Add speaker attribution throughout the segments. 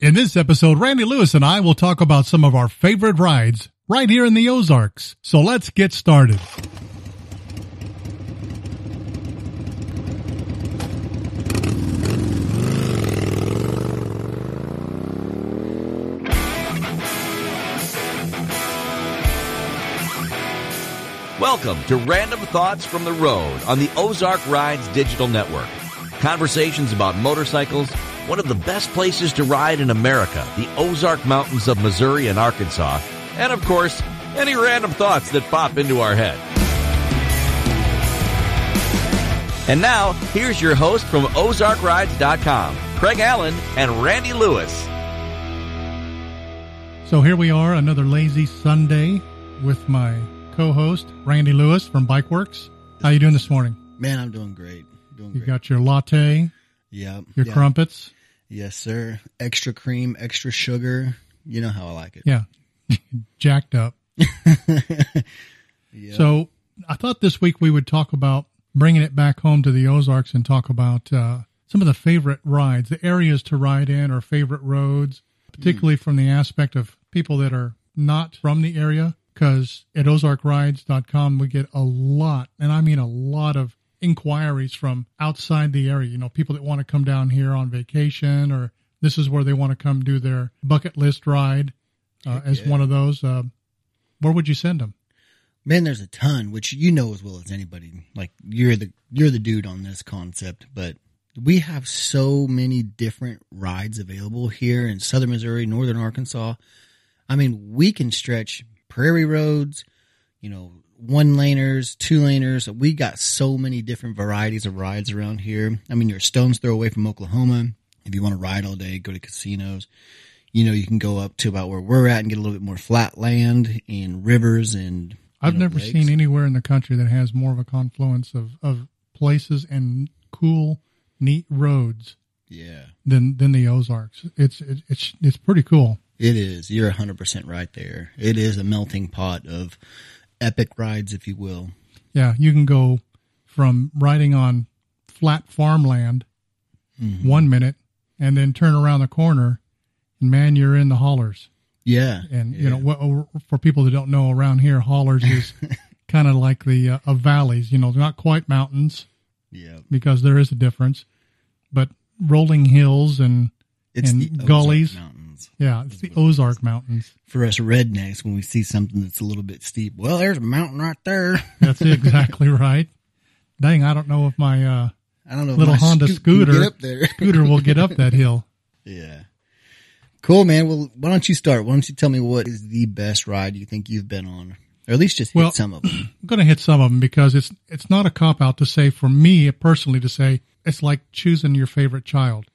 Speaker 1: In this episode, Randy Lewis and I will talk about some of our favorite rides right here in the Ozarks. So let's get started.
Speaker 2: Welcome to Random Thoughts from the Road on the Ozark Rides Digital Network. Conversations about motorcycles, one of the best places to ride in America, the Ozark Mountains of Missouri and Arkansas, and of course, any random thoughts that pop into our head. And now, here's your host from OzarkRides.com, Craig Allen and Randy Lewis.
Speaker 1: So here we are, another lazy Sunday with my co-host Randy Lewis from Bikeworks. How you doing this morning?
Speaker 3: Man, I'm doing great. Doing
Speaker 1: You
Speaker 3: great.
Speaker 1: got your latte,
Speaker 3: Yeah.
Speaker 1: your
Speaker 3: yep.
Speaker 1: crumpets.
Speaker 3: Yes, sir. Extra cream, extra sugar. You know how I like it.
Speaker 1: Yeah, jacked up.
Speaker 3: Yeah.
Speaker 1: So I thought this week we would talk about bringing it back home to the Ozarks and talk about uh, some of the favorite rides, the areas to ride in, or favorite roads, particularly from the aspect of people that are not from the area. Because at ozarkrides.com, we get a lot, and I mean a lot of inquiries from outside the area. You know, people that want to come down here on vacation, or this is where they want to come do their bucket list ride uh, as
Speaker 3: yeah.
Speaker 1: one of those. Uh, where would you send them?
Speaker 3: Man, there's a ton, which you know as well as anybody. Like you're the you're the dude on this concept, but we have so many different rides available here in southern Missouri, northern Arkansas. I mean, we can stretch prairie roads, you know, one laners, two laners. We got so many different varieties of rides around here. I mean, you're a stone's throw away from Oklahoma. If you want to ride all day, go to casinos. You know, you can go up to about where we're at and get a little bit more flat land and rivers and.
Speaker 1: I've
Speaker 3: know,
Speaker 1: never
Speaker 3: lakes.
Speaker 1: seen anywhere in the country that has more of a confluence of, of places and cool, neat roads
Speaker 3: Yeah,
Speaker 1: than than the Ozarks. It's it, it's it's pretty cool.
Speaker 3: it is. You're 100% right there. It is a melting pot of epic rides, if you will.
Speaker 1: Yeah, you can go from riding on flat farmland
Speaker 3: Mm-hmm.
Speaker 1: one minute and then turn around the corner and man, you're in the hollers.
Speaker 3: Yeah.
Speaker 1: And you
Speaker 3: yeah.
Speaker 1: know, what, for people that don't know, around here, hollers is kind of like the uh, of valleys. You know, not quite mountains
Speaker 3: Yeah.
Speaker 1: because there is a difference, but rolling hills and
Speaker 3: It's
Speaker 1: And gullies.
Speaker 3: Mountains.
Speaker 1: Yeah, it's the Ozark Mountains.
Speaker 3: For us rednecks, when we see something that's a little bit steep, well, there's a mountain right there.
Speaker 1: That's exactly right. Dang, I don't know if my uh,
Speaker 3: I don't know. if
Speaker 1: little Honda
Speaker 3: scoot
Speaker 1: scooter
Speaker 3: get up there.
Speaker 1: scooter will get up that hill.
Speaker 3: yeah. Cool, man. Well, why don't you start? Why don't you tell me what is the best ride you think you've been on, or at least just hit
Speaker 1: Well-
Speaker 3: some of them?
Speaker 1: I'm going to hit some of them because it's it's not a cop out to say for me personally to say it's like choosing your favorite child.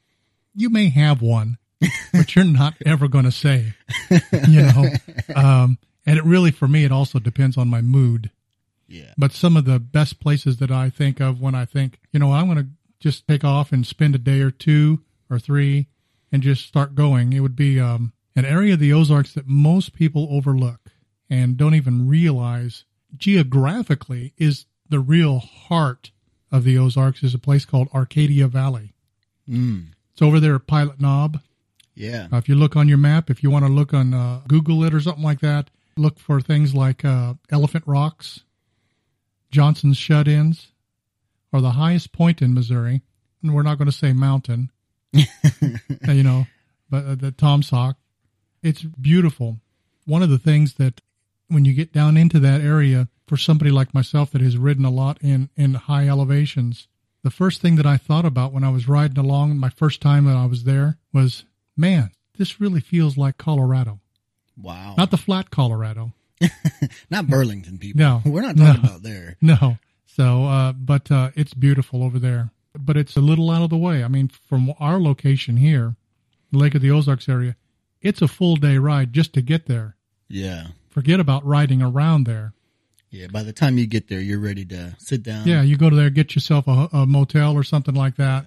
Speaker 1: You may have one, but you're not ever going to say, you know. Um, and it really, for me, it also depends on my mood.
Speaker 3: Yeah.
Speaker 1: But some of the best places that I think of when I think, you know, I'm going to just take off and spend a day or two or three and just start going, it would be um, an area of the Ozarks that most people overlook and don't even realize geographically is the real heart of the Ozarks is a place called Arcadia Valley.
Speaker 3: Mm.
Speaker 1: It's over there at Pilot Knob.
Speaker 3: Yeah.
Speaker 1: Uh, if you look on your map, if you want to look on uh, Google it or something like that, look for things like uh, Elephant Rocks, Johnson's Shut Ins, or the highest point in Missouri. And we're not going to say mountain, you know, but uh, the Taum Sauk. It's beautiful. One of the things that when you get down into that area, for somebody like myself that has ridden a lot in, in high elevations, the first thing that I thought about when I was riding along my first time that I was there was, man, this really feels like Colorado.
Speaker 3: Wow.
Speaker 1: Not the flat Colorado.
Speaker 3: Not Burlington people.
Speaker 1: No.
Speaker 3: We're not talking
Speaker 1: No.
Speaker 3: about there.
Speaker 1: No. So, uh, but uh, it's beautiful over there. But it's a little out of the way. I mean, from our location here, Lake of the Ozarks area, it's a full day ride just to get there.
Speaker 3: Yeah.
Speaker 1: Forget about riding around there.
Speaker 3: Yeah. By the time you get there, you're ready to sit down.
Speaker 1: Yeah, you go to there, get yourself a, a motel or something like that,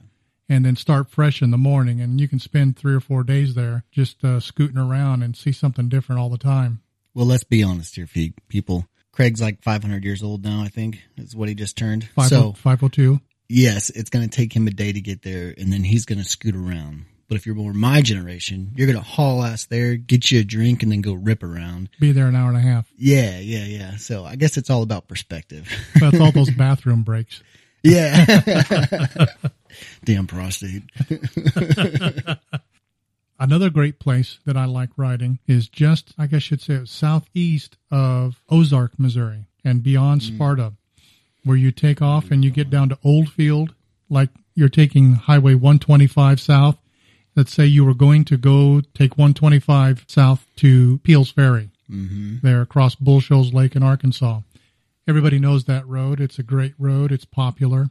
Speaker 1: and then start fresh in the morning. And you can spend three or four days there just uh, scooting around and see something different all the time.
Speaker 3: Well, let's be honest here, people. Craig's like 500 years old now, I think, is what he just turned.
Speaker 1: Five
Speaker 3: so,
Speaker 1: five oh two.
Speaker 3: yes, it's going to take him a day to get there, and then he's going to scoot around. But if you're more my generation, you're gonna haul ass there, get you a drink, and then go rip around.
Speaker 1: Be there an hour and a half.
Speaker 3: Yeah, yeah, yeah. So I guess it's all about perspective.
Speaker 1: That's all those bathroom breaks.
Speaker 3: yeah. Damn prostate.
Speaker 1: Another great place that I like riding is just, I guess you'd say, southeast of Ozark, Missouri, and beyond Sparta, where you take off and you get down to Oldfield, like you're taking Highway 125 south. Let's say you were going to go take 125 south to Peels Ferry,
Speaker 3: Mm-hmm.
Speaker 1: there across Bull Shoals Lake in Arkansas. Everybody knows that road. It's a great road. It's popular.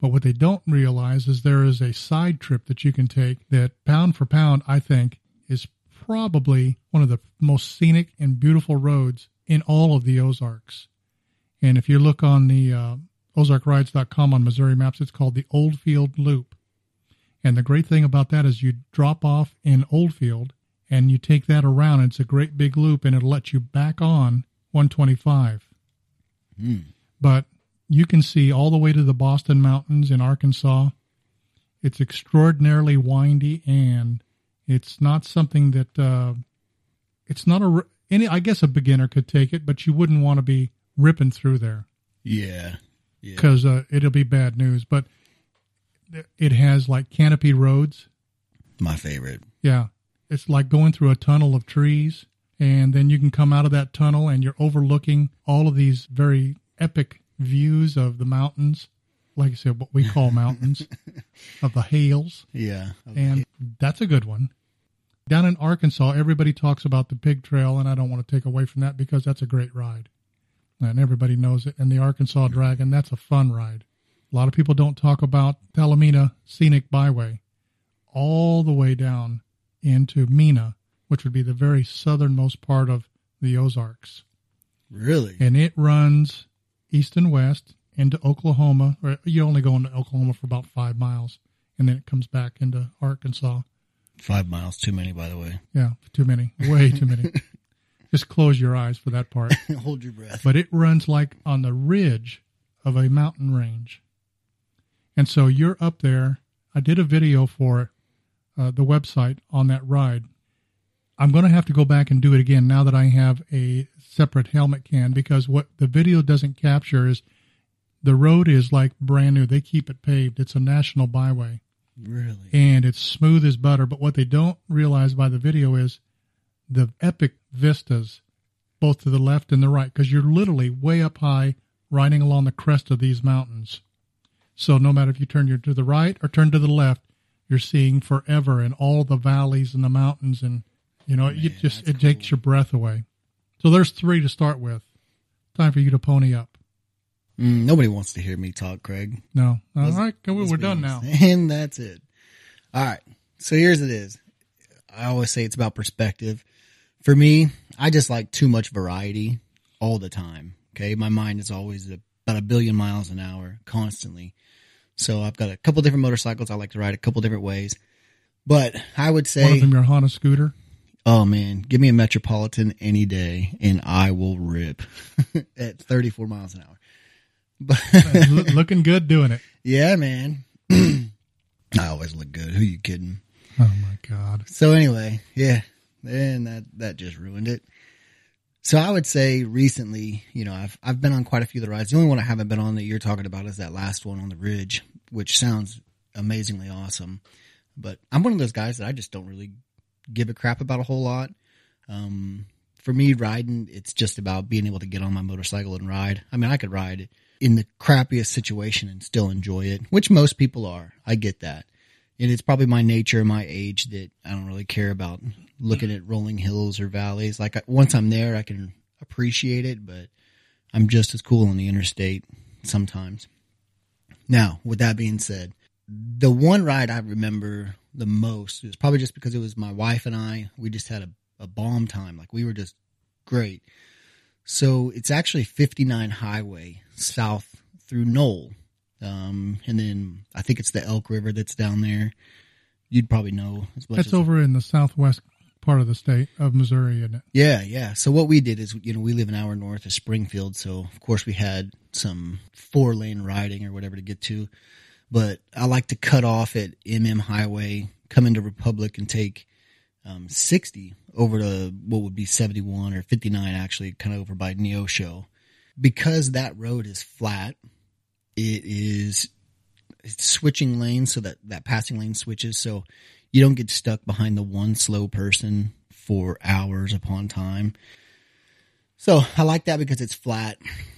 Speaker 1: But what they don't realize is there is a side trip that you can take that pound for pound, I think, is probably one of the most scenic and beautiful roads in all of the Ozarks. And if you look on the uh, ozarkrides.com on Missouri maps, it's called the Oldfield Loop. And the great thing about that is you drop off in Oldfield and you take that around. It's a great big loop and it'll let you back on 125. But you can see all the way to the Boston Mountains in Arkansas. It's extraordinarily windy and it's not something that uh, it's not a any. I guess a beginner could take it, but you wouldn't want to be ripping through there
Speaker 3: Yeah. Yeah.
Speaker 1: because uh, it'll be bad news. But it has like canopy roads.
Speaker 3: My favorite.
Speaker 1: Yeah. It's like going through a tunnel of trees, and then you can come out of that tunnel and you're overlooking all of these very epic views of the mountains. Like I said, what we call mountains of the Hales.
Speaker 3: Yeah.
Speaker 1: And that's a good one. Down in Arkansas, everybody talks about the pig trail, and I don't want to take away from that because that's a great ride. And everybody knows it. And the Arkansas Dragon, that's a fun ride. A lot of people don't talk about Talimena Scenic Byway all the way down into Mena, which would be the very southernmost part of the Ozarks.
Speaker 3: really?
Speaker 1: And it runs east and west into Oklahoma, or you only go into Oklahoma for about five miles, and then it comes back into Arkansas.
Speaker 3: Five miles too many, by the way.
Speaker 1: Yeah, too many, way too many. Just close your eyes for that part.
Speaker 3: Hold your breath.
Speaker 1: But it runs like on the ridge of a mountain range. And so you're up there. I did a video for uh, the website on that ride. I'm going to have to go back and do it again now that I have a separate helmet can because what the video doesn't capture is the road is like brand new. They keep it paved. It's a national byway
Speaker 3: really?
Speaker 1: and it's smooth as butter. But what they don't realize by the video is the epic vistas, both to the left and the right, because you're literally way up high, riding along the crest of these mountains. So no matter if you turn your to the right or turn to the left, you're seeing forever and all the valleys and the mountains, and you know, it just it takes your breath away. So there's three to start with. Time for you to pony up.
Speaker 3: Mm, nobody wants to hear me talk, Craig.
Speaker 1: No, all
Speaker 3: Let's-
Speaker 1: right, we're
Speaker 3: Let's
Speaker 1: done now.
Speaker 3: And that's it. All right. So here's it is. I always say it's about perspective. For me, I just like too much variety all the time. Okay. My mind is always about a billion miles an hour constantly. So I've got a couple different motorcycles I like to ride a couple different ways. But I would say
Speaker 1: One
Speaker 3: say,
Speaker 1: of them your Honda scooter.
Speaker 3: Oh man, give me a Metropolitan any day and I will rip at 34 miles an hour. But
Speaker 1: looking good doing it.
Speaker 3: yeah, man. I always look good. Who you kidding?
Speaker 1: Oh my god.
Speaker 3: So anyway, yeah, and that that just ruined it. So I would say recently, you know, I've I've been on quite a few of the rides. The only one I haven't been on that you're talking about is that last one on the ridge, which sounds amazingly awesome. But I'm one of those guys that I just don't really give a crap about a whole lot. Um, for me, riding, it's just about being able to get on my motorcycle and ride. I mean, I could ride in the crappiest situation and still enjoy it, which most people are. I get that. And it's probably my nature and my age that I don't really care about looking at rolling hills or valleys. Like once I'm there, I can appreciate it, but I'm just as cool on the interstate sometimes. Now, with that being said, the one ride I remember the most It was probably just because it was my wife and I. We just had a, a bomb time. Like we were just great. So it's actually 59 highway south through Noel. Um, and then I think it's the Elk River that's down there. You'd probably know as much
Speaker 1: That's
Speaker 3: as
Speaker 1: over in the southwest part of the state of Missouri, isn't it?
Speaker 3: yeah, yeah. So what we did is, you know, we live an hour north of Springfield, so of course we had some four lane riding or whatever to get to. But I like to cut off at MM Highway come into Republic and take um, 60 over to what would be 71 or 59 actually, kind of over by Neosho. Because that road is flat, it is switching lanes so that that passing lane switches so you don't get stuck behind the one slow person for hours upon time. So I like that because it's flat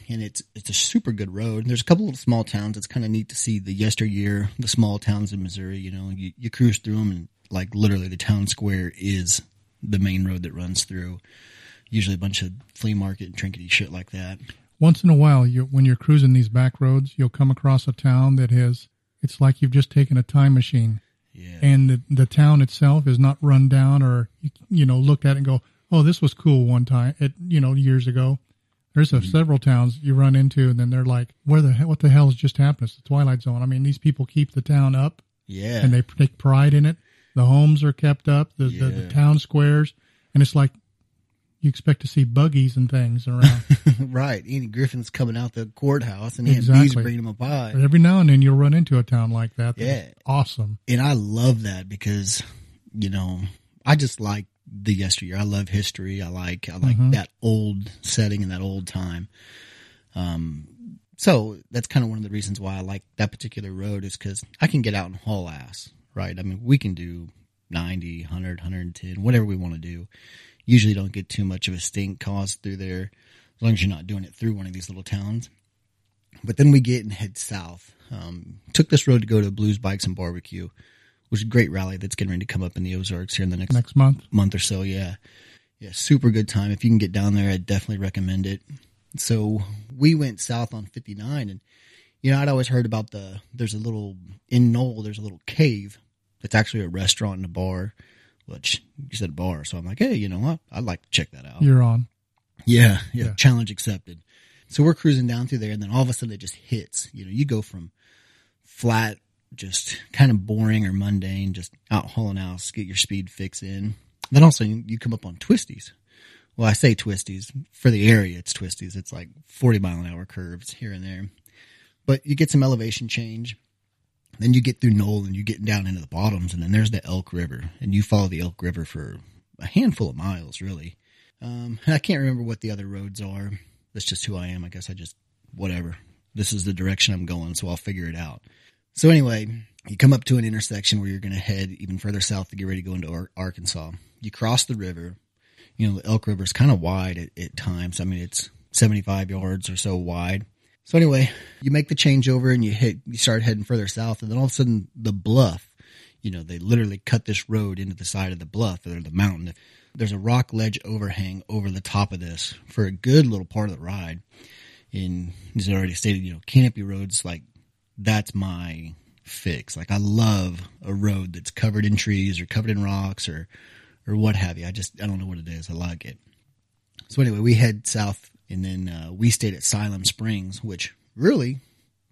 Speaker 3: and it's it's a super good road. And There's a couple of small towns. It's kind of neat to see the yesteryear, the small towns in Missouri. You know, you, you cruise through them and like literally the town square is the main road that runs through. Usually a bunch of flea market and trinkety shit like that.
Speaker 1: Once in a while, you when you're cruising these back roads, you'll come across a town that has. It's like you've just taken a time machine,
Speaker 3: Yeah.
Speaker 1: and the, the town itself is not run down or you know looked at and go, oh, this was cool one time, it you know years ago. There's a, mm-hmm. several towns you run into, and then they're like, where the hell, what the hell has just happened? It's the Twilight Zone. I mean, these people keep the town up,
Speaker 3: yeah.
Speaker 1: and they take pride in it. The homes are kept up, the, the, the town squares, and it's like you expect to see buggies and things around.
Speaker 3: right. Andy Griffith's coming out the courthouse and Aunt
Speaker 1: Exactly.
Speaker 3: bringing him a pie.
Speaker 1: but every now and then you'll run into a town like that.
Speaker 3: Yeah.
Speaker 1: awesome.
Speaker 3: and I love that because you know I just like the yesteryear. I love history. I like I like
Speaker 1: Mhm.
Speaker 3: that old setting and that old time. Um, so that's kind of one of the reasons why I like that particular road is because I can get out and haul ass. Right. I mean, we can do 90, 100, 110, whatever we want to do. Usually don't get too much of a stink caused through there as long as you're not doing it through one of these little towns. But then we get and head south. Um, took this road to go to Blues Bikes and Barbecue, which is a great rally that's getting ready to come up in the Ozarks here in the next
Speaker 1: Next month,
Speaker 3: month or so. Yeah. Yeah. Super good time. If you can get down there, I'd definitely recommend it. So we went south on 59 and, you know, I'd always heard about the, there's a little, in Noel, there's a little cave that's actually a restaurant and a bar, which you said bar. So I'm like, hey, you know what? I'd like to check that out.
Speaker 1: you're on.
Speaker 3: Yeah, yeah,
Speaker 1: Yeah.
Speaker 3: Challenge accepted. So we're cruising down through there, and then all of a sudden it just hits. You know, you go from flat, just kind of boring or mundane, just out hauling ass, get your speed fix in. Then also you come up on twisties. Well, I say twisties for the area. It's twisties. It's like forty mile an hour curves here and there, but you get some elevation change. Then you get through Noel and you get down into the bottoms, and then there's the Elk River, and you follow the Elk River for a handful of miles, really. Um, I can't remember what the other roads are. That's just who I am. I guess I just, whatever. This is the direction I'm going, so I'll figure it out. So anyway, you come up to an intersection where you're going to head even further south to get ready to go into Ar- Arkansas. You cross the river. You know, the Elk River is kind of wide at, at times. I mean, it's 75 yards or so wide. So anyway, you make the changeover and you hit, you start heading further south and then all of a sudden the bluff, you know, they literally cut this road into the side of the bluff or the mountain. There's a rock ledge overhang over the top of this for a good little part of the ride. And as I already stated, you know, canopy roads, like that's my fix. Like I love a road that's covered in trees or covered in rocks or, or what have you. I just, I don't know what it is. I like it. So anyway, we head south and then uh, we stayed at Siloam Springs, which really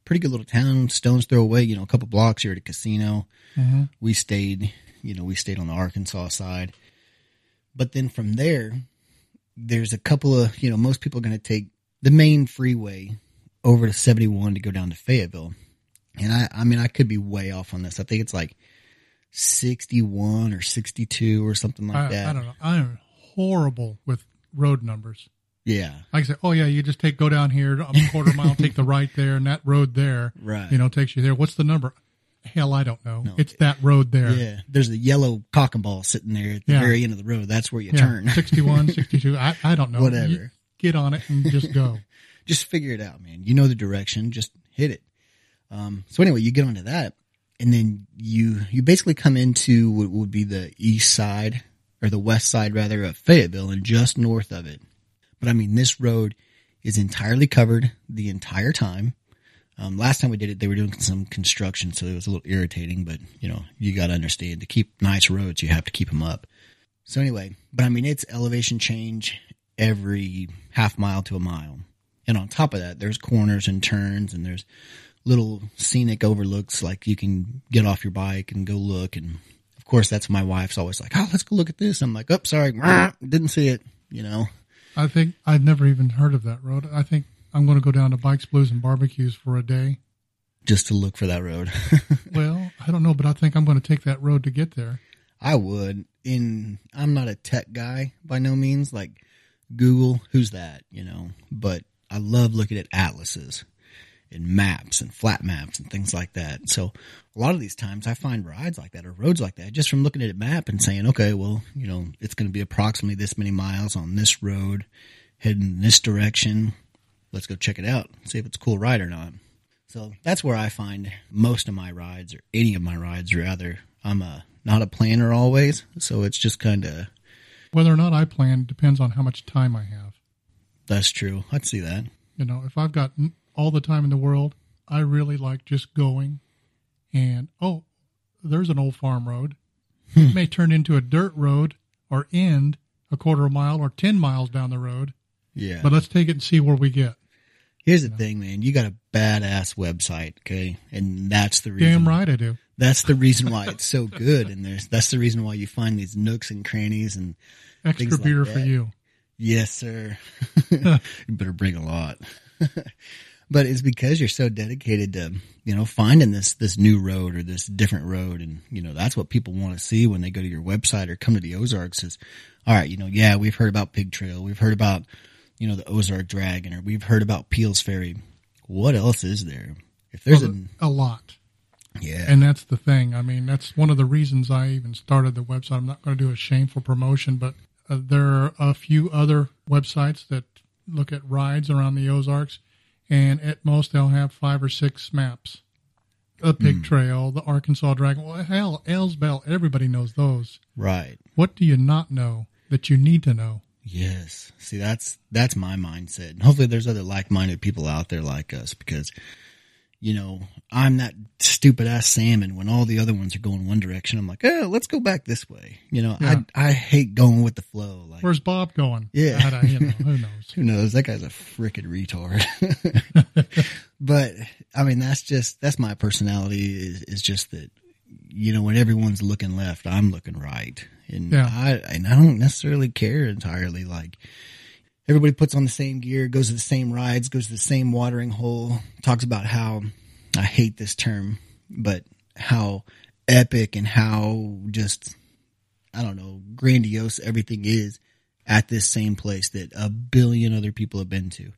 Speaker 3: pretty good little town, stones throw away, you know, a couple blocks, you're at a casino.
Speaker 1: Mhm.
Speaker 3: We stayed, you know, we stayed on the Arkansas side. But then from there, there's a couple of, you know, most people are going to take the main freeway over to 71 to go down to Fayetteville. And I, I mean, I could be way off on this. I think it's like 61 or 62 or something like
Speaker 1: I,
Speaker 3: that.
Speaker 1: I don't know. I am horrible with road numbers.
Speaker 3: Yeah.
Speaker 1: Like I say, oh yeah, you just take go down here, a quarter mile, take the right there, and that road there,
Speaker 3: Right.
Speaker 1: you know, takes you there. What's the number? Hell, I don't know.
Speaker 3: No.
Speaker 1: It's that road there.
Speaker 3: Yeah, there's a yellow cock and ball sitting there at the
Speaker 1: Yeah.
Speaker 3: very end of the road. That's where you
Speaker 1: Yeah,
Speaker 3: turn.
Speaker 1: 61, 62. I, I don't know.
Speaker 3: Whatever.
Speaker 1: You get on it and just go.
Speaker 3: just figure it out, man. You know the direction, just hit it. Um, so anyway, you get onto that, and then you you basically come into what would be the east side or the west side rather of Fayetteville, and just north of it. But I mean, this road is entirely covered the entire time. Um, last time we did it, they were doing some construction, so it was a little irritating. But you know, you got to understand to keep nice roads, you have to keep them up. So anyway, but I mean, it's elevation change every half mile to a mile. And on top of that, there's corners and turns and there's little scenic overlooks like you can get off your bike and go look. And of course, that's my wife's always like, oh, let's go look at this. I'm like, oh, sorry, didn't see it, you know.
Speaker 1: I think I'd never even heard of that road. I think I'm going to go down to Bikes, Blues, and Barbecues for a day
Speaker 3: just to look for that road.
Speaker 1: Well, I don't know, but I think I'm going to take that road to get there.
Speaker 3: I would. In I'm not a tech guy by no means. Like Google, who's that? You know, but I love looking at atlases and maps and flat maps and things like that. So a lot of these times I find rides like that or roads like that just from looking at a map and saying, okay, well, you know, it's going to be approximately this many miles on this road, heading in this direction. Let's go check it out, see if it's a cool ride or not. So that's where I find most of my rides, or any of my rides, rather. I'm a not a planner always, so it's just kind of
Speaker 1: Whether or not I plan depends on how much time I have.
Speaker 3: that's true. I'd see that.
Speaker 1: You know, if I've got all the time in the world, I really like just going and, oh, there's an old farm road. Hmm. it may turn into a dirt road or end a quarter of a mile or 10 miles down the road,
Speaker 3: Yeah.
Speaker 1: but let's take it and see where we get.
Speaker 3: Here's the thing, man. You got a badass website, okay, and that's the reason.
Speaker 1: Damn right I do.
Speaker 3: That's the reason why it's so good, and there's that's the reason why you find these nooks and crannies. And
Speaker 1: Extra
Speaker 3: Things like
Speaker 1: beer for you.
Speaker 3: yes, sir, you better bring a lot. but it's because you're so dedicated to you know finding this this new road or this different road, and you know that's what people want to see when they go to your website or come to the Ozarks. Is all right, you know, yeah, we've heard about Pig Trail, we've heard about you know the Ozark Dragon, or we've heard about Peels Ferry. What else is there? If there's
Speaker 1: Well,
Speaker 3: a
Speaker 1: a lot.
Speaker 3: yeah,
Speaker 1: And that's the thing. I mean, that's one of the reasons I even started the website. I'm not going to do a shameful promotion, but uh, there are a few other websites that look at rides around the Ozarks, and at most they'll have five or six maps. The Pig hmm. Trail, the Arkansas Dragon. Well, hell, Bell, everybody knows those.
Speaker 3: right.
Speaker 1: What do you not know that you need to know?
Speaker 3: Yes. See, that's that's my mindset. And hopefully there's other like-minded people out there like us because you know, I'm that stupid ass salmon when all the other ones are going one direction. I'm like, "Oh, let's go back this way." You know,
Speaker 1: Yeah.
Speaker 3: I I hate going with the flow. Like
Speaker 1: Where's Bob going?
Speaker 3: Yeah.
Speaker 1: I don't- you know, who knows?
Speaker 3: who knows? That guy's a freaking retard. but I mean, that's just that's my personality. Is is just that you know when everyone's looking left, I'm looking right, and
Speaker 1: Yeah.
Speaker 3: I and I don't necessarily care entirely. Like everybody puts on the same gear, goes to the same rides, goes to the same watering hole. Talks about how I hate this term, but how epic and how just I don't know grandiose everything is at this same place that a billion other people have been to.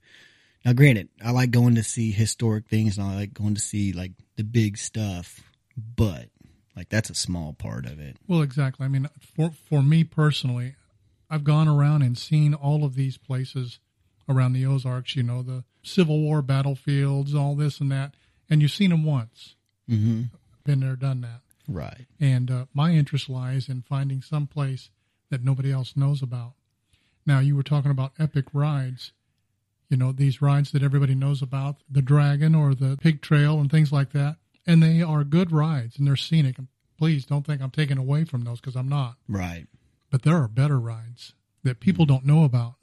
Speaker 3: Now, granted, I like going to see historic things and I like going to see like the big stuff, but like that's a small part of it.
Speaker 1: Well, exactly. I mean, for for me personally, I've gone around and seen all of these places around the Ozarks. You know, the Civil War battlefields, all this and that, and you've seen them once.
Speaker 3: Mm-hmm.
Speaker 1: Been there, done that.
Speaker 3: Right.
Speaker 1: And uh, my interest lies in finding some place that nobody else knows about. Now, you were talking about epic rides. You know, these rides that everybody knows about, the Dragon or the Pig Trail and things like that. And they are good rides and they're scenic. And please don't think I'm taking away from those because I'm not.
Speaker 3: Right.
Speaker 1: But there are better rides that people mm-hmm. don't know about.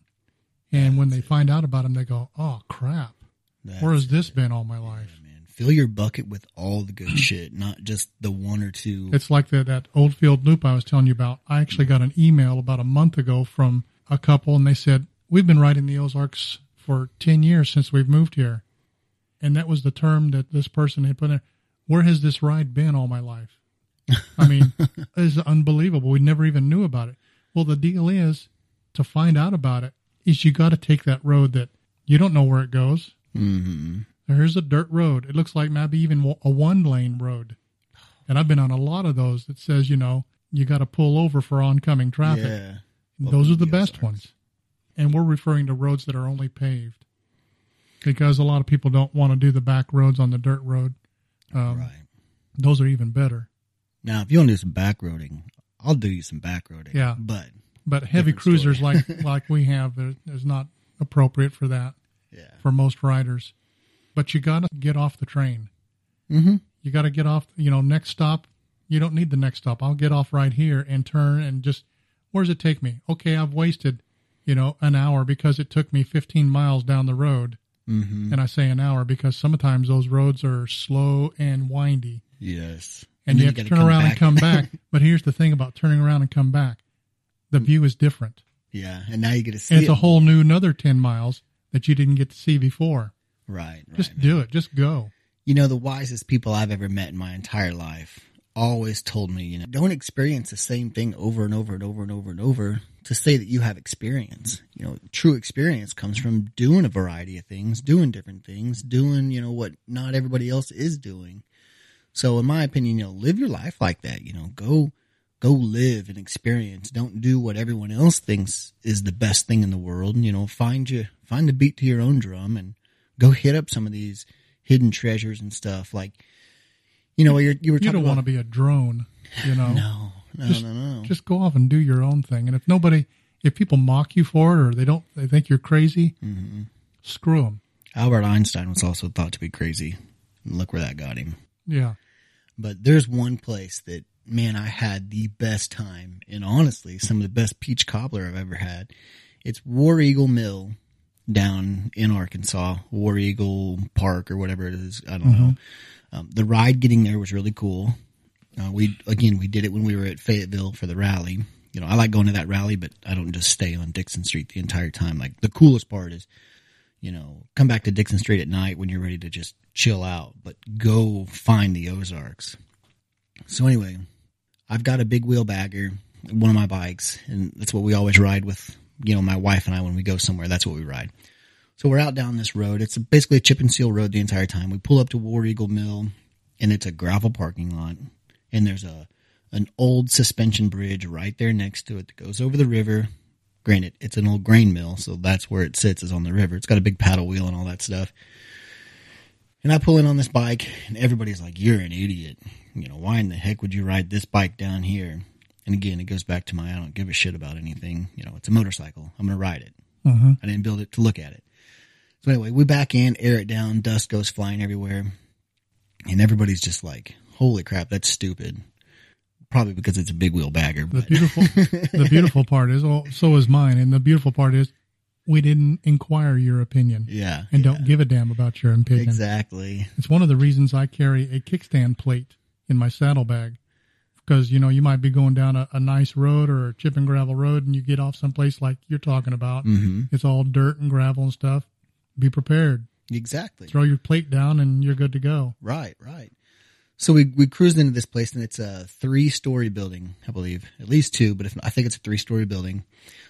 Speaker 1: And when they find out about them, they go, oh, crap.
Speaker 3: That's
Speaker 1: Where has this been all my life?
Speaker 3: man. Fill your bucket with all the good shit, not just the one or two.
Speaker 1: It's like the, that Oldfield Loop I was telling you about. I actually got an email about a month ago from a couple, and they said, We've been riding the Ozarks for 10 years since we've moved here. And that was the term that this person had put in. Where has this ride been all my life? I mean, it's unbelievable. We never even knew about it. Well, the deal is to find out about it is you got to take that road that you don't know where it goes.
Speaker 3: mm-hmm.
Speaker 1: Here's a dirt road. It looks like maybe even a one lane road. And I've been on a lot of those that says, you know, you got to pull over for oncoming traffic.
Speaker 3: Yeah.
Speaker 1: those are the best ones. And we're referring to roads that are only paved because a lot of people don't want to do the back roads on the dirt road. Um,
Speaker 3: right.
Speaker 1: Those are even better.
Speaker 3: Now, if you want to do some back roading, I'll do you some back roading.
Speaker 1: Yeah.
Speaker 3: But
Speaker 1: But heavy cruisers like like we have is not appropriate for that
Speaker 3: yeah.
Speaker 1: for most riders. But you got to get off the train.
Speaker 3: Mm-hmm.
Speaker 1: You got to get off. You know, next stop. You don't need the next stop. I'll get off right here and turn and just. Where does it take me? Okay, I've wasted, you know, an hour because it took me 15 miles down the road.
Speaker 3: Mm-hmm.
Speaker 1: And I say an hour because sometimes those roads are slow and windy,
Speaker 3: Yes.
Speaker 1: And, you
Speaker 3: then
Speaker 1: have to turn around and come back. But here's the thing about turning around and come back: the view is different.
Speaker 3: yeah. And now you get to see
Speaker 1: And it's a whole new another 10 miles that you didn't get to see before.
Speaker 3: Right. Right.
Speaker 1: Just
Speaker 3: man.
Speaker 1: do it. Just go.
Speaker 3: You know, the wisest people I've ever met in my entire life always told me, you know, don't experience the same thing over and over and over and over and over to say that you have experience. You know, true experience comes from doing a variety of things, doing different things, doing, you know, what not everybody else is doing. So in my opinion, you know, live your life like that, you know, go go live and experience. Don't do what everyone else thinks is the best thing in the world. You know, find you find the beat to your own drum and go hit up some of these hidden treasures and stuff. Like, you know, you're, you were
Speaker 1: You don't want to be a drone, you know.
Speaker 3: no, no,
Speaker 1: just,
Speaker 3: no, no.
Speaker 1: Just go off and do your own thing. And if nobody, if people mock you for it or they don't, they think you're crazy,
Speaker 3: Mm-hmm.
Speaker 1: screw them.
Speaker 3: Albert Einstein was also thought to be crazy. Look where that got him.
Speaker 1: Yeah.
Speaker 3: But there's one place that, man, I had the best time and honestly, some of the best peach cobbler I've ever had. It's War Eagle Mill down in Arkansas, War Eagle Park or whatever it is. I don't know. Um, the ride getting there was really cool. Uh, we, again, we did it when we were at Fayetteville for the rally. You know, I like going to that rally, but I don't just stay on Dickson Street the entire time. Like the coolest part is, you know, come back to Dickson Street at night when you're ready to just chill out, but go find the Ozarks. So anyway, I've got a big wheel bagger, one of my bikes, and that's what we always ride with, you know, my wife and I when we go somewhere. That's what we ride. So we're out down this road. It's basically a chip and seal road the entire time. We pull up to War Eagle Mill, and it's a gravel parking lot, and there's a an old suspension bridge right there next to it that goes over the river. Granted, it's an old grain mill, so that's where it sits is on the river. It's got a big paddle wheel and all that stuff. And I pull in on this bike, and everybody's like, "You're an idiot. You know, why in the heck would you ride this bike down here?" And again, it goes back to my I don't give a shit about anything. You know, it's a motorcycle. I'm going to ride it.
Speaker 1: Uh-huh.
Speaker 3: I didn't build it to look at it. So anyway, we back in, air it down, dust goes flying everywhere. And everybody's just like, holy crap, that's stupid. Probably because it's a big wheel bagger.
Speaker 1: The
Speaker 3: But
Speaker 1: beautiful, the beautiful part is, oh, so is mine. And the beautiful part is we didn't inquire your opinion
Speaker 3: yeah.
Speaker 1: and
Speaker 3: yeah,
Speaker 1: don't give a damn about your opinion.
Speaker 3: Exactly.
Speaker 1: It's one of the reasons I carry a kickstand plate in my saddlebag. Because, you know, you might be going down a, a nice road or a chip and gravel road and you get off someplace like you're talking about.
Speaker 3: hmm
Speaker 1: It's all dirt and gravel and stuff. Be prepared.
Speaker 3: Exactly.
Speaker 1: Throw your plate down and you're good to go.
Speaker 3: Right, right. So we we cruised into this place and it's a three story building, I believe, at least two, but if I think it's a three story building.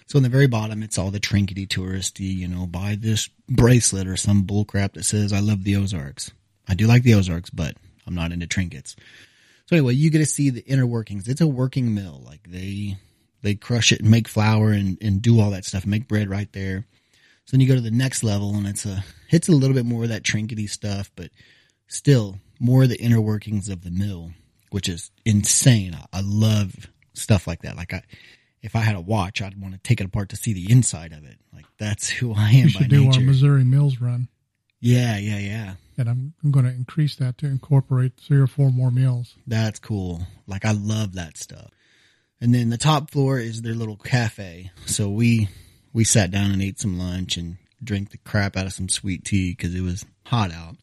Speaker 3: So in the very bottom, it's all the trinkety touristy, you know, buy this bracelet or some bullcrap that says I love the Ozarks. I do like the Ozarks, but I'm not into trinkets. So anyway, you get to see the inner workings. It's a working mill. Like they they crush it and make flour and, and do all that stuff, make bread right there. So then you go to the next level and it's a it's a little bit more of that trinkety stuff, but still more of the inner workings of the mill, which is insane. I, I love stuff like that. Like I if I had a watch, I'd want to take it apart to see the inside of it. Like that's who I am
Speaker 1: We
Speaker 3: by
Speaker 1: should do
Speaker 3: nature.
Speaker 1: our Missouri Mills run.
Speaker 3: yeah, yeah, yeah.
Speaker 1: And I'm, I'm going to increase that to incorporate three or four more meals.
Speaker 3: That's cool. Like I love that stuff. And then the top floor is their little cafe. So we we sat down and ate some lunch and drank the crap out of some sweet tea because it was hot out.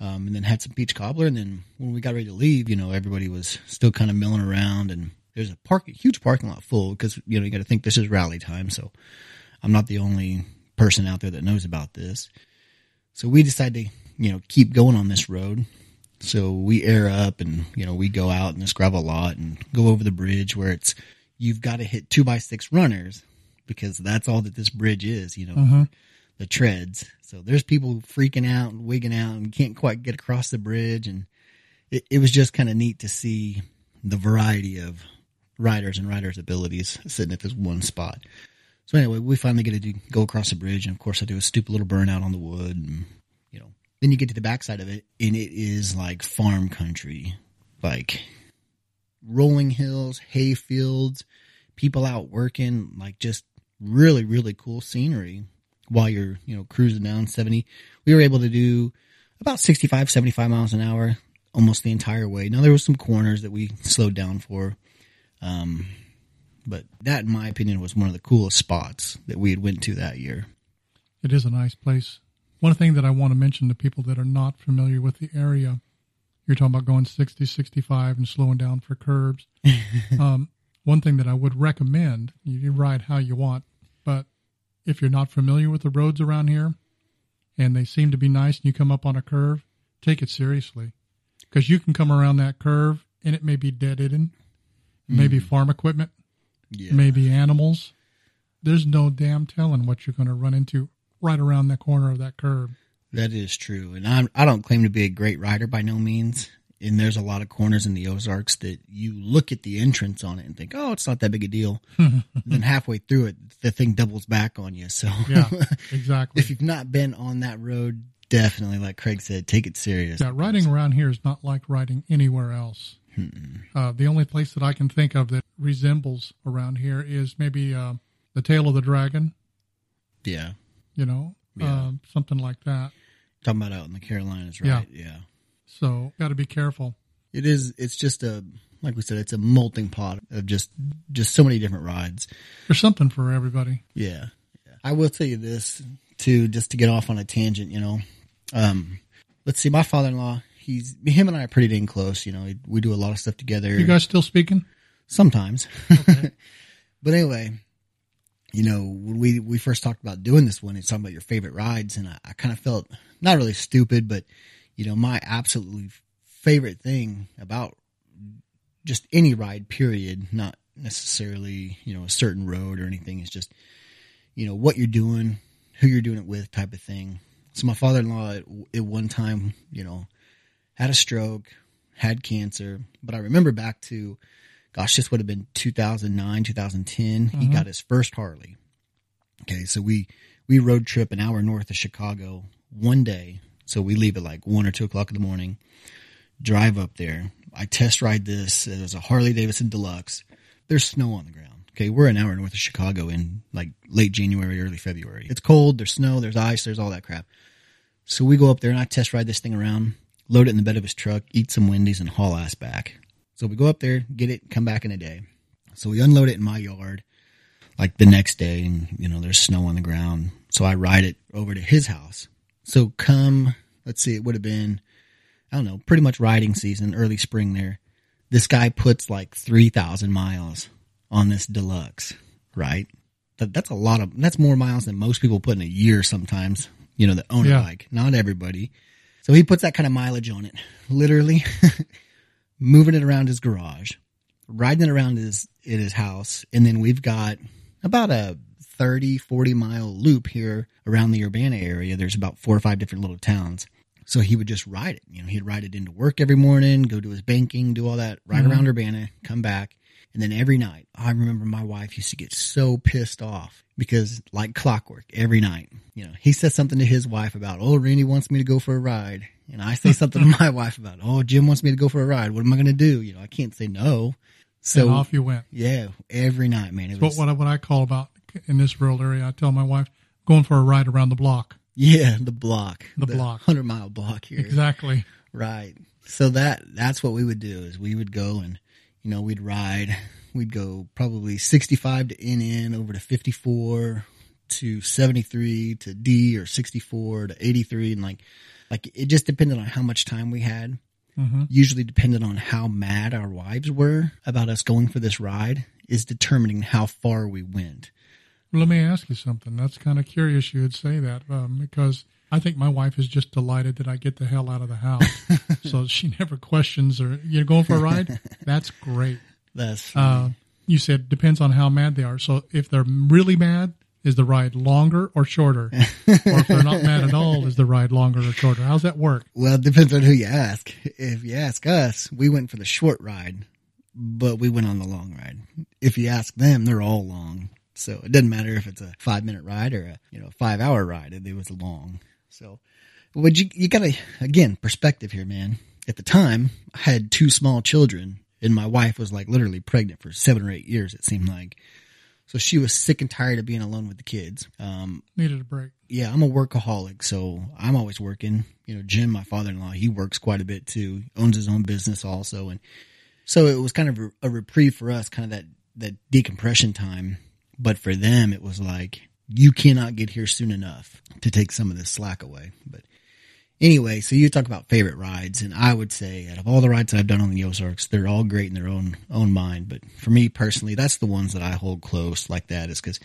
Speaker 3: Um, and then had some peach cobbler. And then when we got ready to leave, you know, everybody was still kind of milling around. And there's a park, a huge parking lot full because you know you got to think this is rally time. So I'm not the only person out there that knows about this. So we decided to you know keep going on this road. So we air up and, you know, we go out in this gravel lot and go over the bridge where it's, you've got to hit two by six runners because that's all that this bridge is, you know,
Speaker 1: Mhm.
Speaker 3: The treads. So there's people freaking out and wigging out and can't quite get across the bridge. And it, it was just kind of neat to see the variety of riders and riders' abilities sitting at this one spot. So anyway, we finally get to do, go across the bridge, and of course, I do a stupid little burnout on the wood, and you know, then you get to the backside of it, and it is like farm country, like rolling hills, hay fields, people out working, like just really, really cool scenery while you're, you know, cruising down 70. We were able to do about 65, 75 miles an hour almost the entire way. Now there was some corners that we slowed down for. Um, but that, in my opinion, was one of the coolest spots that we had went to that year.
Speaker 1: It is a nice place. One thing that I want to mention to people that are not familiar with the area, you're talking about going 60, 65 and slowing down for curbs. um, one thing that I would recommend, you, you ride how you want, but if you're not familiar with the roads around here and they seem to be nice and you come up on a curve, take it seriously because you can come around that curve and it may be dead end, maybe mm-hmm. farm equipment,
Speaker 3: Yeah.
Speaker 1: maybe animals. There's no damn telling what you're going to run into right around the corner of that curve.
Speaker 3: That is true. And I'm, I don't claim to be a great rider by no means. And there's a lot of corners in the Ozarks that you look at the entrance on it and think, oh, it's not that big a deal. then halfway through it, the thing doubles back on you. So
Speaker 1: Yeah, exactly.
Speaker 3: if you've not been on that road, definitely, like Craig said, take it serious.
Speaker 1: Yeah, riding around here is not like riding anywhere else. Uh, the only place that I can think of that resembles around here is maybe uh, the Tail of the Dragon,
Speaker 3: Yeah.
Speaker 1: you know,
Speaker 3: Yeah.
Speaker 1: um, something like that.
Speaker 3: Talking about out in the Carolinas,
Speaker 1: Yeah.
Speaker 3: right? Yeah.
Speaker 1: So got to be careful.
Speaker 3: It is, it's just a, like we said, it's a molting pot of just, just so many different rides.
Speaker 1: There's something for everybody.
Speaker 3: Yeah. yeah. I will tell you this too, just to get off on a tangent, you know. Um, let's see, my father in law, he's, him and I are pretty dang close, you know, we do a lot of stuff together.
Speaker 1: You guys still speaking?
Speaker 3: sometimes. but anyway, you know, when we, we first talked about doing this one, it's talking about your favorite rides. And I, I kind of felt not really stupid, but you know, my absolutely favorite thing about just any ride period, not necessarily, you know, a certain road or anything is just, you know, what you're doing, who you're doing it with type of thing. So my father-in-law at, at one time, you know, had a stroke, had cancer, but I remember back to, gosh, this would have been 2009, 2010. He mm-hmm. got his first Harley. Okay. So we, we road trip an hour north of Chicago one day. So we leave at like one or two o'clock in the morning, drive up there. I test ride this. It was a Harley Davidson Deluxe. There's snow on the ground. Okay. We're an hour north of Chicago in like late January, early February. It's cold. There's snow. There's ice. There's all that crap. So we go up there and I test ride this thing around, load it in the bed of his truck, eat some Wendy's and haul ass back. So we go up there, get it, come back in a day. So we unload it in my yard like the next day and you know, there's snow on the ground. So I ride it over to his house. So come, let's see, it would have been, I don't know, pretty much riding season, early spring there. This guy puts like 3,000 miles on this deluxe, right? That, that's a lot of, that's more miles than most people put in a year sometimes, you know, the owner
Speaker 1: Yeah.
Speaker 3: bike. Not everybody. So he puts that kind of mileage on it, literally moving it around his garage, riding it around his, at his house. And then we've got about a 30, 40 mile loop here around the Urbana area. There's about four or five different little towns. So he would just ride it. You know, he'd ride it into work every morning, go to his banking, do all that, ride mm-hmm. around Urbana, come back. And then every night, I remember my wife used to get so pissed off because like clockwork every night, you know, he says something to his wife about, Oh, Randy wants me to go for a ride. And I say something to my wife about, Oh, Jim wants me to go for a ride. What am I going to do? You know, I can't say no. So
Speaker 1: and off you went.
Speaker 3: yeah, every night, man. It
Speaker 1: What
Speaker 3: was,
Speaker 1: what I, what I call about in this rural area, I tell my wife, going for a ride around the block.
Speaker 3: yeah, the block,
Speaker 1: The block.
Speaker 3: hundred mile block here.
Speaker 1: Exactly.
Speaker 3: Right. So that that's what we would do is we would go and you know we'd ride. We'd go probably 65 to NN over to 54 to 73 to D or 64 to 83 and like like it just depended on how much time we had.
Speaker 1: hmm
Speaker 3: Usually depended on how mad our wives were about us going for this ride is determining how far we went.
Speaker 1: Let me ask you something. That's kind of curious you would say that um, because I think my wife is just delighted that I get the hell out of the house. so she never questions or you're going for a ride? That's great.
Speaker 3: That's
Speaker 1: Uh, you said depends on how mad they are. So if they're really mad, is the ride longer or shorter? or if they're not mad at all, is the ride longer or shorter? How's that work?
Speaker 3: Well, it depends on who you ask. If you ask us, we went for the short ride, but we went on the long ride. If you ask them, they're all long. So it doesn't matter if it's a five minute ride or a, you know, five hour ride. It, it was long. So would you, you gotta, again, perspective here, man. At the time, I had two small children and my wife was like literally pregnant for seven or eight years, it seemed like. So she was sick and tired of being alone with the kids. Um,
Speaker 1: Needed a break.
Speaker 3: yeah, I'm a workaholic, so I'm always working. You know, Jim, my father-in-law, he works quite a bit too. Owns his own business also, and so it was kind of a, a reprieve for us, kind of that that decompression time. But for them, it was like you cannot get here soon enough to take some of this slack away. But anyway, so you talk about favorite rides, and I would say out of all the rides I've done on the Ozarks, they're all great in their own own mind. But for me personally, that's the ones that I hold close like that, is because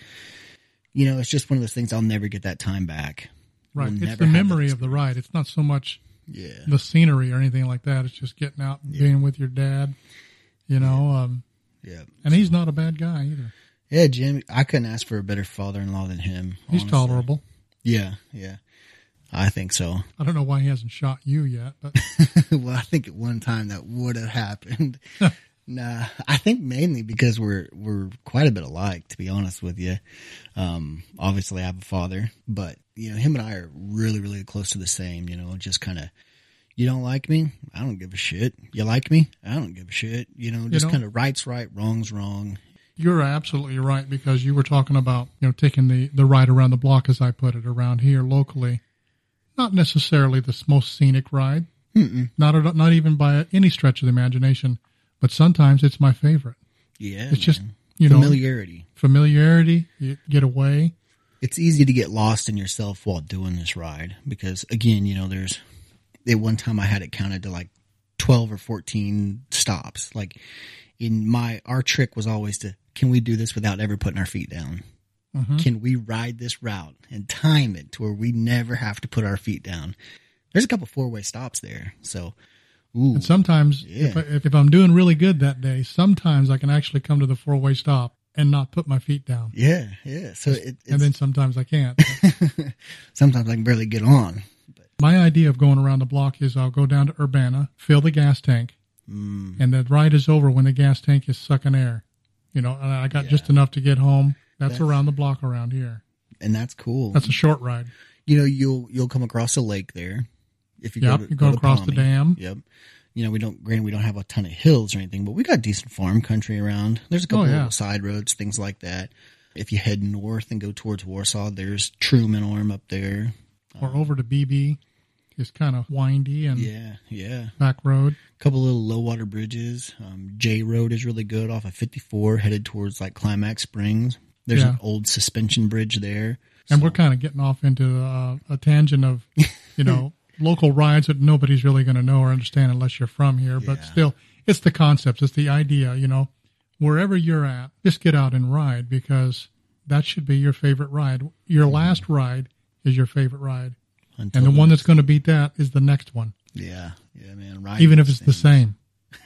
Speaker 3: you know it's just one of those things I'll never get that time back.
Speaker 1: Right.
Speaker 3: We'll
Speaker 1: it's the memory of the ride. It's not so much
Speaker 3: Yeah.
Speaker 1: the scenery or anything like that. It's just getting out and being with your dad, you know. Um,
Speaker 3: Yeah.
Speaker 1: and he's not a bad guy either.
Speaker 3: Yeah, Jim. I couldn't ask for a better father-in-law than him.
Speaker 1: He's
Speaker 3: honestly.
Speaker 1: tolerable.
Speaker 3: Yeah, yeah. I think so.
Speaker 1: I don't know why he hasn't shot you yet, but
Speaker 3: well, I think at one time that would have happened. nah, I think mainly because we're we're quite a bit alike, to be honest with you. Um, obviously, I have a father, but you know, him and I are really, really close to the same. You know, just kind of. You don't like me? I don't give a shit. You like me? I don't give a shit. You know, just
Speaker 1: know-
Speaker 3: kind of right's right, wrong's wrong.
Speaker 1: You're absolutely right because you were talking about you know taking the the ride around the block, as I put it, around here locally. Not necessarily the most scenic ride,
Speaker 3: Mm-mm.
Speaker 1: not at- not even by any stretch of the imagination, but sometimes it's my favorite.
Speaker 3: Yeah,
Speaker 1: It's just
Speaker 3: man.
Speaker 1: you know
Speaker 3: familiarity.
Speaker 1: familiarity. You get away.
Speaker 3: it's easy to get lost in yourself while doing this ride because again, you know, there's at one time I had it counted to like 12 or 14 stops. Like in my, our trick was always to, can we do this without ever putting our feet down?
Speaker 1: Mhm.
Speaker 3: Can we ride this route and time it to where we never have to put our feet down? There's a couple four way stops there. So, ooh,
Speaker 1: And sometimes, if, I, if, I'm doing really good that day, sometimes I can actually come to the four way stop and not put my feet down.
Speaker 3: yeah, yeah. So it, it's,
Speaker 1: And then sometimes I can't.
Speaker 3: sometimes I can barely get on.
Speaker 1: my idea of going around the block is I'll go down to Urbana, fill the gas tank,
Speaker 3: Mm,
Speaker 1: and the ride is over when the gas tank is sucking air. You know, and I got just enough to get home. That's,
Speaker 3: That's-
Speaker 1: around the block around here.
Speaker 3: and that's cool.
Speaker 1: That's a short ride.
Speaker 3: you know you'll you'll come across a lake there if you
Speaker 1: Yep,
Speaker 3: go to,
Speaker 1: you go
Speaker 3: to
Speaker 1: across the dam.
Speaker 3: Yep. You know we don't granted we don't have a ton of hills or anything, but we got decent farm country around. There's a couple
Speaker 1: Oh, yeah.
Speaker 3: side roads, things like that. If you head north and go towards Warsaw, there's Truman Arm up there.
Speaker 1: Or over to BB. It's kind of windy and
Speaker 3: Yeah, yeah.
Speaker 1: back road.
Speaker 3: A couple of little low water bridges. Um, J Road is really good off of 54, headed towards like Climax Springs. There's
Speaker 1: Yeah.
Speaker 3: an old suspension bridge there.
Speaker 1: And we're kind of getting off into uh, a tangent of, you know, local rides that nobody's really going to know or understand unless you're from here. But
Speaker 3: Yeah.
Speaker 1: still, it's the concepts, it's the idea, you know, wherever you're at, just get out and ride because that should be your favorite ride. Your last ride is your favorite ride.
Speaker 3: Until
Speaker 1: And the one that's going to beat that is the next one,
Speaker 3: yeah, yeah, man. Right.
Speaker 1: even if it's the same.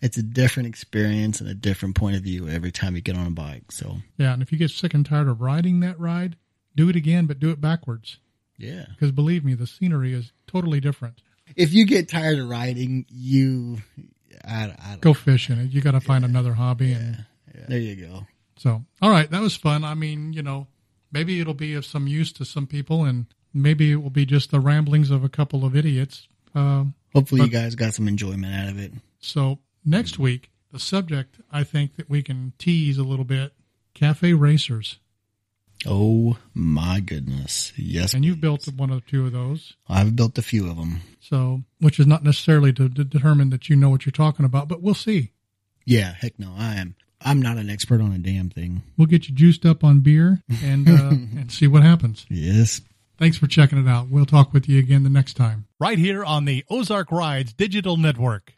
Speaker 3: it's a different experience and a different point of view every time you get on a bike. So
Speaker 1: Yeah. And if you get sick and tired of riding that ride, do it again, but do it backwards.
Speaker 3: yeah,
Speaker 1: Because believe me, the scenery is totally different.
Speaker 3: if you get tired of riding, you, I, I don't,
Speaker 1: Go fishing. You got to find another hobby and
Speaker 3: there you go.
Speaker 1: So, all right, that was fun. I mean, you know, maybe it'll be of some use to some people, and maybe it will be just the ramblings of a couple of idiots. Um,
Speaker 3: Hopefully, you guys got some enjoyment out of it.
Speaker 1: so, next week, the subject I think that we can tease a little bit cafe racers.
Speaker 3: Oh my goodness! Yes,
Speaker 1: And you've built one or two of those.
Speaker 3: I've built a few of them.
Speaker 1: So, which is not necessarily to, to determine that you know what you're talking about, but we'll see.
Speaker 3: Yeah, heck no, I am. I'm not an expert on a damn thing.
Speaker 1: We'll get you juiced up on beer and uh, and see what happens.
Speaker 3: Yes.
Speaker 1: Thanks for checking it out. We'll talk with you again the next time.
Speaker 4: right here on the Ozark Rides Digital Network.